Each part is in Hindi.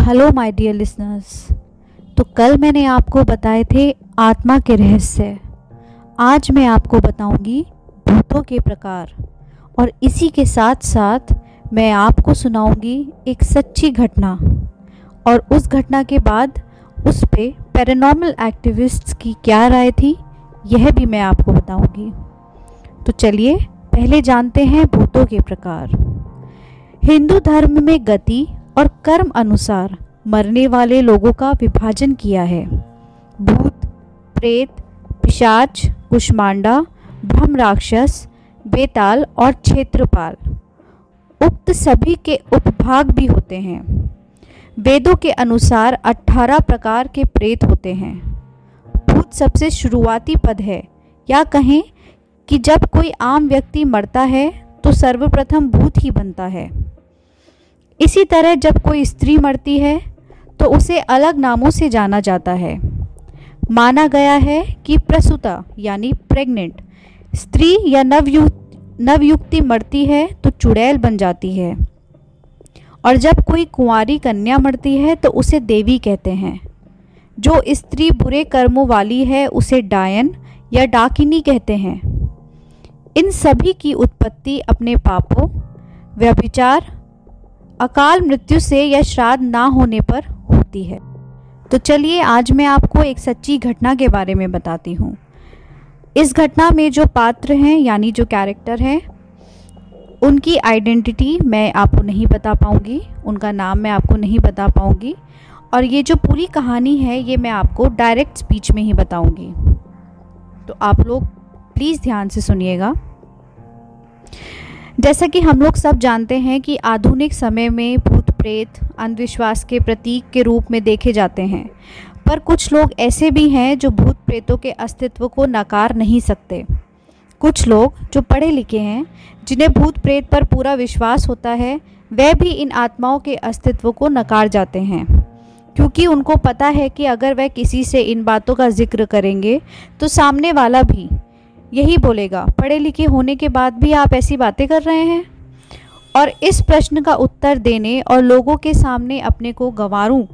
हेलो माय डियर लिसनर्स तो कल मैंने आपको बताए थे आत्मा के रहस्य। आज मैं आपको बताऊँगी भूतों के प्रकार। और इसी के साथ साथ मैं आपको सुनाऊँगी एक सच्ची घटना। और उस घटना के बाद उस पे पैरानॉर्मल एक्टिविस्ट्स की क्या राय थी, यह भी मैं आपको बताऊँगी। तो चलिए, पहले जानते हैं भूतों के प्रकार। हिंदू धर्म में गति और कर्म अनुसार मरने वाले लोगों का विभाजन किया है। भूत, प्रेत, पिशाच, कुष्मांडा ब्रह्म राक्षस बेताल और क्षेत्रपाल उक्त सभी के उपभाग भी होते हैं। वेदों के अनुसार 18 प्रकार के प्रेत होते हैं। भूत सबसे शुरुआती पद है। या कहें कि जब कोई आम व्यक्ति मरता है तो सर्वप्रथम भूत ही बनता है। इसी तरह जब कोई स्त्री मरती है तो उसे अलग नामों से जाना जाता है। माना गया है कि प्रसूता, यानी प्रेग्नेंट, स्त्री या नवयुक्त, नवयुक्ति मरती है तो चुड़ैल बन जाती है। और जब कोई कुंवारी कन्या मरती है तो उसे देवी कहते हैं। जो स्त्री बुरे कर्मों वाली है, उसे डायन या डाकिनी कहते हैं। इन सभी की उत्पत्ति अपने पापों, व्यभिचार अकाल मृत्यु से या श्राद्ध ना होने पर होती है। तो चलिए आज मैं आपको एक सच्ची घटना के बारे में बताती हूँ। इस घटना में जो पात्र हैं, यानी जो कैरेक्टर हैं, उनकी आइडेंटिटी मैं आपको नहीं बता पाऊँगी, उनका नाम मैं आपको नहीं बता पाऊँगी, और ये जो पूरी कहानी है, ये मैं आपको डायरेक्ट स्पीच में ही बताऊँगी। तो आप लोग प्लीज़ ध्यान से सुनिएगा। जैसा कि हम लोग सब जानते हैं कि आधुनिक समय में भूत प्रेत, अंधविश्वास के प्रतीक के रूप में देखे जाते हैं। पर कुछ लोग ऐसे भी हैं जो भूत प्रेतों के अस्तित्व को नकार नहीं सकते। कुछ लोग जो पढ़े लिखे हैं, जिन्हें भूत प्रेत पर पूरा विश्वास होता है, वह भी इन आत्माओं के अस्तित्व को नकार जाते हैं। क्योंकि उनको पता है कि अगर वह किसी से इन बातों का ज़िक्र करेंगे तो सामने वाला भी यही बोलेगा, पढ़े लिखे होने के बाद भी आप ऐसी बातें कर रहे हैं? और इस प्रश्न का उत्तर देने और लोगों के सामने अपने को गंवारूं,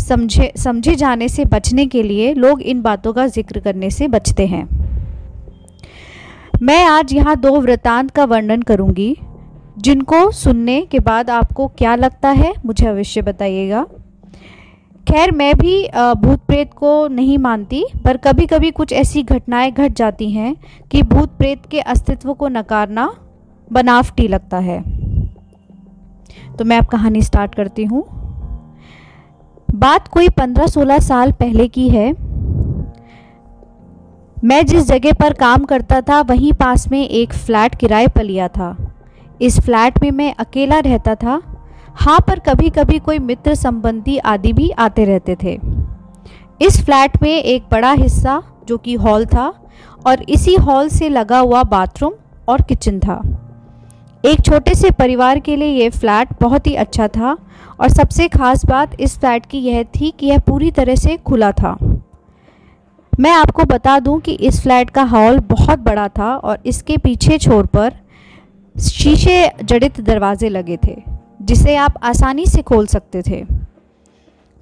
समझे समझे जाने से बचने के लिए लोग इन बातों का ज़िक्र करने से बचते हैं। मैं आज यहाँ दो वृतांत का वर्णन करूँगी, जिनको सुनने के बाद आपको क्या लगता है, मुझे अवश्य बताइएगा। खैर, मैं भी भूत प्रेत को नहीं मानती, पर कभी कभी कुछ ऐसी घटनाएँ घट जाती हैं कि भूत प्रेत के अस्तित्व को नकारना बनावटी लगता है। तो मैं अब कहानी स्टार्ट करती हूँ। बात कोई पंद्रह सोलह साल पहले की है। मैं जिस जगह पर काम करता था, वहीं पास में एक फ्लैट किराए पर लिया था। इस फ्लैट में मैं अकेला रहता था हाँ पर कभी कभी कोई मित्र संबंधी आदि भी आते रहते थे। इस फ्लैट में एक बड़ा हिस्सा, जो कि हॉल था, और इसी हॉल से लगा हुआ बाथरूम और किचन था। एक छोटे से परिवार के लिए यह फ्लैट बहुत ही अच्छा था, और सबसे ख़ास बात इस फ्लैट की यह थी कि यह पूरी तरह से खुला था। मैं आपको बता दूँ कि इस फ्लैट का हॉल बहुत बड़ा था, और इसके पीछे छोर पर शीशे जड़ित दरवाजे लगे थे। जिसे आप आसानी से खोल सकते थे।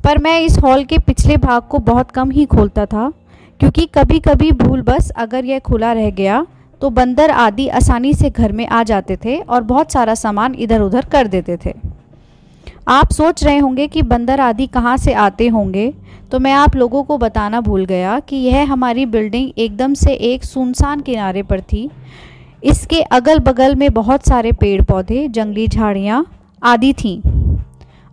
पर मैं इस हॉल के पिछले भाग को बहुत कम ही खोलता था, क्योंकि कभी कभी भूल बस अगर यह खुला रह गया तो बंदर आदि आसानी से घर में आ जाते थे और बहुत सारा सामान इधर उधर कर देते थे। आप सोच रहे होंगे कि बंदर आदि कहाँ से आते होंगे तो मैं आप लोगों को बताना भूल गया कि यह हमारी बिल्डिंग एकदम से एक सुनसान किनारे पर थी। इसके अगल बगल में बहुत सारे पेड़ पौधे जंगली झाड़ियाँ आदि थीं।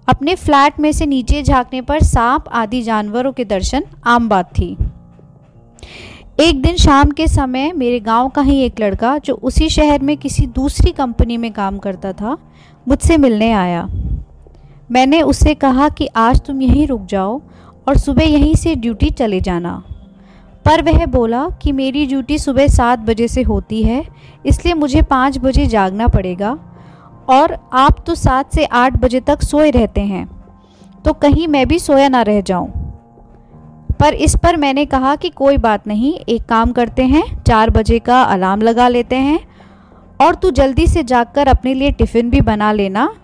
अपने फ्लैट में से नीचे झांकने पर सांप आदि जानवरों के दर्शन आम बात थी। एक दिन शाम के समय मेरे गाँव का ही एक लड़का, जो उसी शहर में किसी दूसरी कंपनी में काम करता था, मुझसे मिलने आया। मैंने उससे कहा कि आज तुम यहीं रुक जाओ और सुबह यहीं से ड्यूटी चले जाना। पर वह बोला कि मेरी ड्यूटी सुबह सात बजे से होती है, इसलिए मुझे पाँच बजे जागना पड़ेगा। और आप तो सात से आठ बजे तक सोए रहते हैं। तो कहीं मैं भी सोया ना रह जाऊँ। पर इस पर मैंने कहा कि कोई बात नहीं, एक काम करते हैं, चार बजे का अलार्म लगा लेते हैं और तू जल्दी से जाकर अपने लिए टिफ़िन भी बना लेना।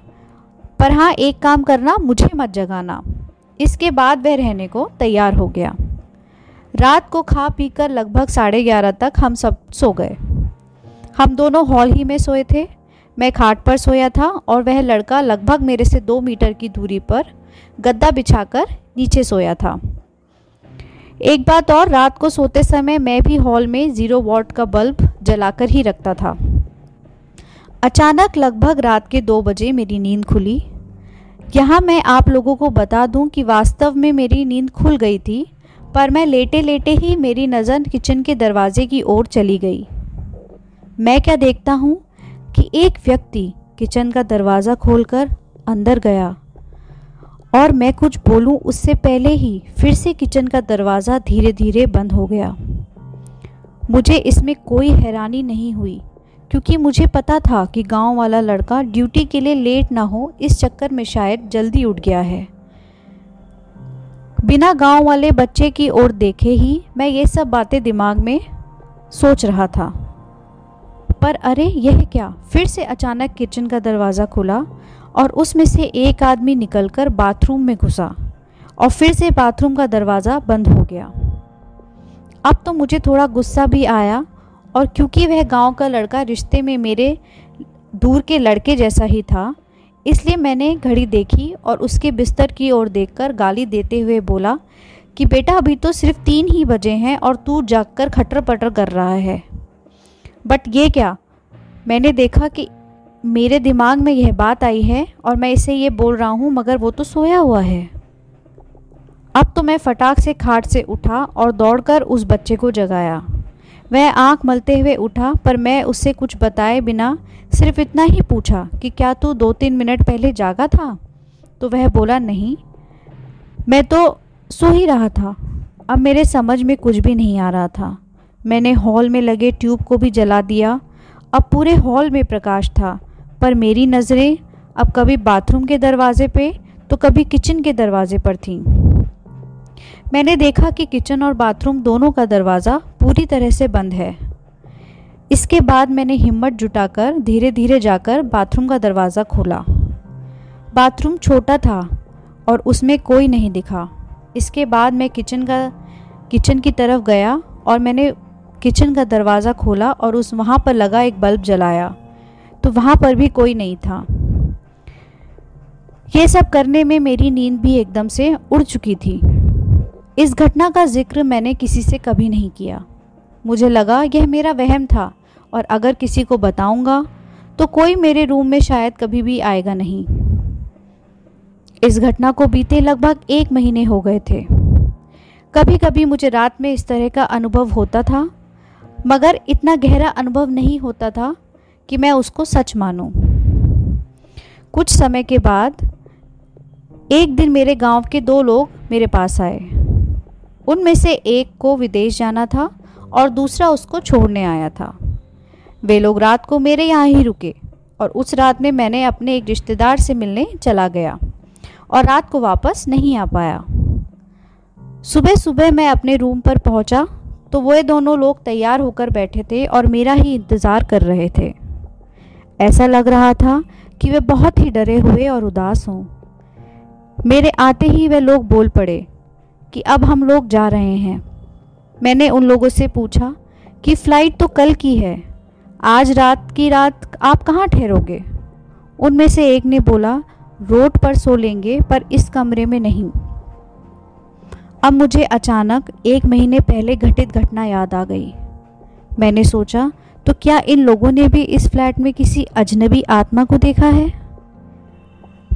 पर हाँ एक काम करना, मुझे मत जगाना। इसके बाद वह रहने को तैयार हो गया। रात को खा पी कर लगभग साढ़े ग्यारह तक हम सब सो गए। हम दोनों हॉल ही में सोए थे। मैं खाट पर सोया था और वह लड़का लगभग मेरे से दो मीटर की दूरी पर गद्दा बिछाकर नीचे सोया था। एक बात और, रात को सोते समय मैं भी हॉल में ज़ीरो वॉट का बल्ब जलाकर ही रखता था। अचानक लगभग रात के दो बजे मेरी नींद खुली। यहाँ मैं आप लोगों को बता दूँ कि वास्तव में मेरी नींद खुल गई थी, पर मैं लेटे लेटे ही मेरी नज़र किचन के दरवाजे की ओर चली गई। मैं क्या देखता हूँ? कि एक व्यक्ति किचन का दरवाज़ा खोलकर अंदर गया। और मैं कुछ बोलूँ, उससे पहले ही फिर से किचन का दरवाज़ा धीरे धीरे बंद हो गया। मुझे इसमें कोई हैरानी नहीं हुई, क्योंकि मुझे पता था कि गाँव वाला लड़का ड्यूटी के लिए लेट ना हो, इस चक्कर में शायद जल्दी उठ गया है। बिना गाँव वाले बच्चे की ओर देखे ही मैं ये सब बातें दिमाग में सोच रहा था। पर अरे, यह क्या? फिर से अचानक किचन का दरवाज़ा खुला और उसमें से एक आदमी निकलकर बाथरूम में घुसा और फिर से बाथरूम का दरवाज़ा बंद हो गया। अब तो मुझे थोड़ा गुस्सा भी आया और क्योंकि वह गाँव का लड़का रिश्ते में मेरे दूर के लड़के जैसा ही था, इसलिए मैंने घड़ी देखी और उसके बिस्तर की ओर देखकर गाली देते हुए बोला कि बेटा, अभी तो सिर्फ़ तीन ही बजे हैं और तू जागकर खटर पटर कर रहा है। बट ये क्या? मैंने देखा कि मेरे दिमाग में यह बात आई है और मैं इसे ये बोल रहा हूँ, मगर वो तो सोया हुआ है। अब तो मैं फटाक से खाट से उठा और दौड़कर उस बच्चे को जगाया। वह आँख मलते हुए उठा, पर मैं उससे कुछ बताए बिना सिर्फ़ इतना ही पूछा कि क्या तू दो तीन मिनट पहले जागा था? तो वह बोला, नहीं, मैं तो सो ही रहा था। अब मेरे समझ में कुछ भी नहीं आ रहा था। मैंने हॉल में लगे ट्यूब को भी जला दिया। अब पूरे हॉल में प्रकाश था, पर मेरी नज़रें अब कभी बाथरूम के दरवाजे पे तो कभी किचन के दरवाजे पर थीं। मैंने देखा कि किचन और बाथरूम दोनों का दरवाज़ा पूरी तरह से बंद है। इसके बाद मैंने हिम्मत जुटाकर धीरे धीरे जाकर बाथरूम का दरवाज़ा खोला। बाथरूम छोटा था और उसमें कोई नहीं दिखा। इसके बाद मैं किचन का, किचन की तरफ़ गया और मैंने किचन का दरवाज़ा खोला और उस वहाँ पर लगा एक बल्ब जलाया। तो वहाँ पर भी कोई नहीं था। ये सब करने में मेरी नींद भी एकदम से उड़ चुकी थी। इस घटना का ज़िक्र मैंने किसी से कभी नहीं किया। मुझे लगा, यह मेरा वहम था और अगर किसी को बताऊँगा तो कोई मेरे रूम में शायद कभी भी आएगा नहीं। इस घटना को बीते लगभग एक महीने हो गए थे। कभी कभी मुझे रात में इस तरह का अनुभव होता था मगर इतना गहरा अनुभव नहीं होता था कि मैं उसको सच मानूं। कुछ समय के बाद, एक दिन मेरे गाँव के दो लोग मेरे पास आए। उनमें से एक को विदेश जाना था और दूसरा उसको छोड़ने आया था। वे लोग रात को मेरे यहाँ ही रुके और उस रात में मैंने अपने एक रिश्तेदार से मिलने चला गया और रात को वापस नहीं आ पाया। सुबह सुबह मैं अपने रूम पर पहुँचा तो वे दोनों लोग तैयार होकर बैठे थे और मेरा ही इंतज़ार कर रहे थे। ऐसा लग रहा था कि वे बहुत ही डरे हुए और उदास हों। मेरे आते ही वे लोग बोल पड़े कि अब हम लोग जा रहे हैं। मैंने उन लोगों से पूछा कि फ़्लाइट तो कल की है, आज रात की रात आप कहाँ ठहरोगे? उनमें से एक ने बोला, रोड पर सो लेंगे, पर इस कमरे में नहीं। अब मुझे अचानक एक महीने पहले घटित घटना याद आ गई। मैंने सोचा तो क्या इन लोगों ने भी इस फ्लैट में किसी अजनबी आत्मा को देखा है?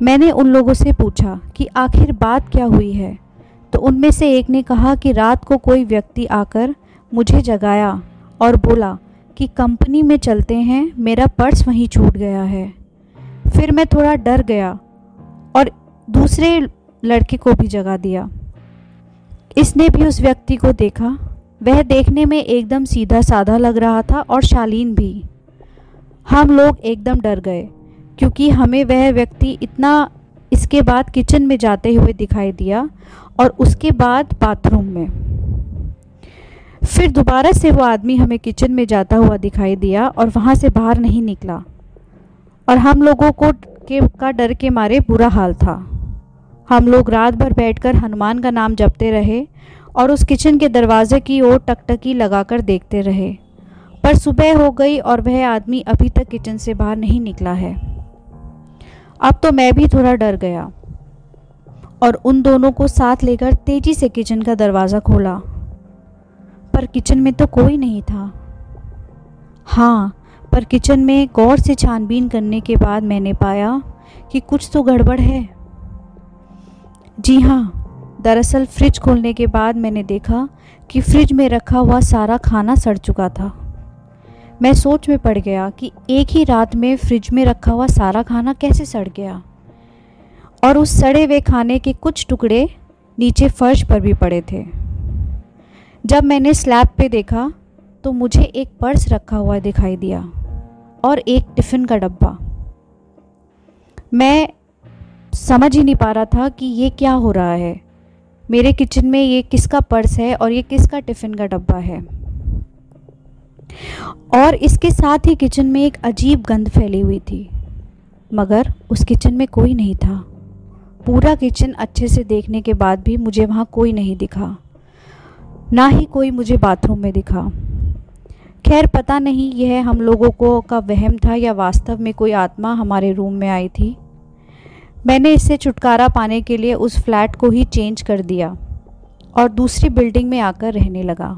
मैंने उन लोगों से पूछा कि आखिर बात क्या हुई है। तो उनमें से एक ने कहा कि रात को कोई व्यक्ति आकर मुझे जगाया और बोला कि, कंपनी में चलते हैं, मेरा पर्स वहीं छूट गया है। फिर मैं थोड़ा डर गया और दूसरे लड़के को भी जगा दिया। इसने भी उस व्यक्ति को देखा। वह देखने में एकदम सीधा साधा लग रहा था और शालीन भी। हम लोग एकदम डर गए, क्योंकि हमें वह व्यक्ति इतना इसके बाद किचन में जाते हुए दिखाई दिया और उसके बाद बाथरूम में। फिर दोबारा से वो आदमी हमें किचन में जाता हुआ दिखाई दिया और वहाँ से बाहर नहीं निकला। और हम लोगों को के, का डर के मारे बुरा हाल था। हम लोग रात भर बैठकर हनुमान का नाम जपते रहे और उस किचन के दरवाजे की ओर टकटकी लगाकर देखते रहे। पर सुबह हो गई और वह आदमी अभी तक किचन से बाहर नहीं निकला है। अब तो मैं भी थोड़ा डर गया और उन दोनों को साथ लेकर तेज़ी से किचन का दरवाज़ा खोला। पर किचन में तो कोई नहीं था। हाँ पर किचन में गौर से छानबीन करने के बाद मैंने पाया कि कुछ तो गड़बड़ है। जी हाँ दरअसल फ्रिज खोलने के बाद मैंने देखा कि फ्रिज में रखा हुआ सारा खाना सड़ चुका था। मैं सोच में पड़ गया कि एक ही रात में फ्रिज में रखा हुआ सारा खाना कैसे सड़ गया। और उस सड़े हुए खाने के कुछ टुकड़े नीचे फर्श पर भी पड़े थे। जब मैंने स्लैब पे देखा तो मुझे एक पर्स रखा हुआ दिखाई दिया और एक टिफ़िन का डब्बा। मैं समझ ही नहीं पा रहा था कि ये क्या हो रहा है। मेरे किचन में ये किसका पर्स है और ये किसका टिफ़िन का डब्बा है? और इसके साथ ही किचन में एक अजीब गंध फैली हुई थी, मगर उस किचन में कोई नहीं था। पूरा किचन अच्छे से देखने के बाद भी मुझे वहाँ कोई नहीं दिखा, ना ही कोई मुझे बाथरूम में दिखा। खैर, पता नहीं यह हम लोगों को का वहम था या वास्तव में कोई आत्मा हमारे रूम में आई थी। मैंने इससे छुटकारा पाने के लिए उस फ्लैट को ही चेंज कर दिया और दूसरी बिल्डिंग में आकर रहने लगा।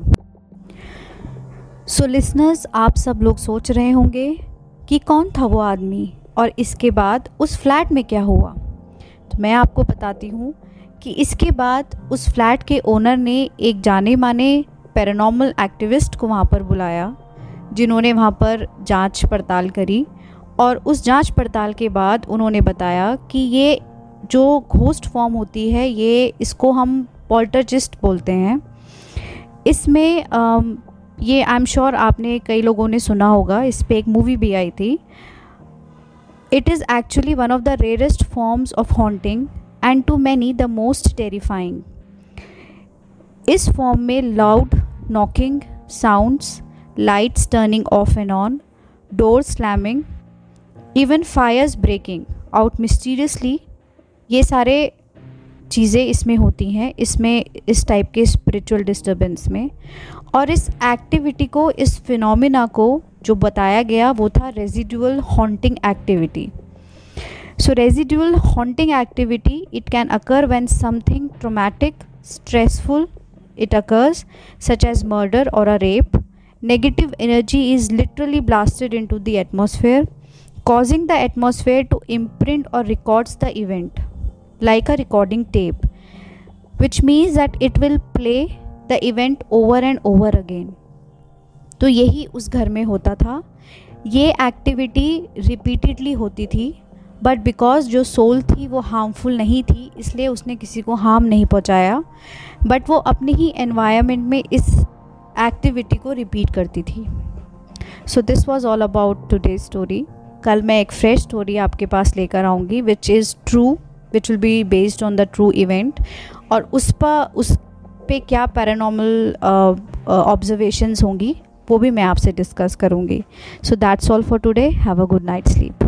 सो so लिसनर्स आप सब लोग सोच रहे होंगे कि कौन था वो आदमी और इसके बाद उस फ्लैट में क्या हुआ? तो मैं आपको बताती हूँ कि इसके बाद उस फ्लैट के ओनर ने एक जाने माने पैरानॉर्मल एक्टिविस्ट को वहाँ पर बुलाया, जिन्होंने वहाँ पर जाँच पड़ताल करी और उस जाँच पड़ताल के बाद उन्होंने बताया कि ये जो घोस्ट फॉर्म होती है, ये इसको हम पॉल्टरजिस्ट बोलते हैं। इसमें ये आई एम श्योर आपने कई लोगों ने सुना होगा, इस पर एक मूवी भी आई थी। It is actually one of the rarest forms of haunting and to many the most terrifying इस फॉर्म में loud knocking sounds lights turning off and on door slamming even fires breaking out mysteriously ये सारे चीज़ें इसमें होती हैं, इसमें, इस टाइप के स्पिरिचुअल डिस्टर्बेंस में। और इस एक्टिविटी को, इस फिनोमिना को जो बताया गया, वो था residual haunting activity so residual haunting activity it can occur when something traumatic stressful it occurs, such as murder or a rape. Negative energy is literally blasted into the atmosphere. Causing the atmosphere to imprint or records the event like a recording tape which means that it will play the event over and over again तो यही उस घर में होता था ये एक्टिविटी रिपीटेडली होती थी बट बिकॉज़ जो सोल थी वो हार्मफुल नहीं थी इसलिए उसने किसी को हार्म नहीं पहुँचाया बट वो अपने ही एनवायरनमेंट में इस एक्टिविटी को रिपीट करती थी so this was all about today story कल मैं एक फ्रेश स्टोरी आपके पास लेकर आऊँगी which is true which will be based on the true event और उस पर उस पे क्या पैरानॉर्मल ऑब्जर्वेशंस होंगी, वो भी मैं आपसे डिस्कस करूँगी. So that's all for today have a good night sleep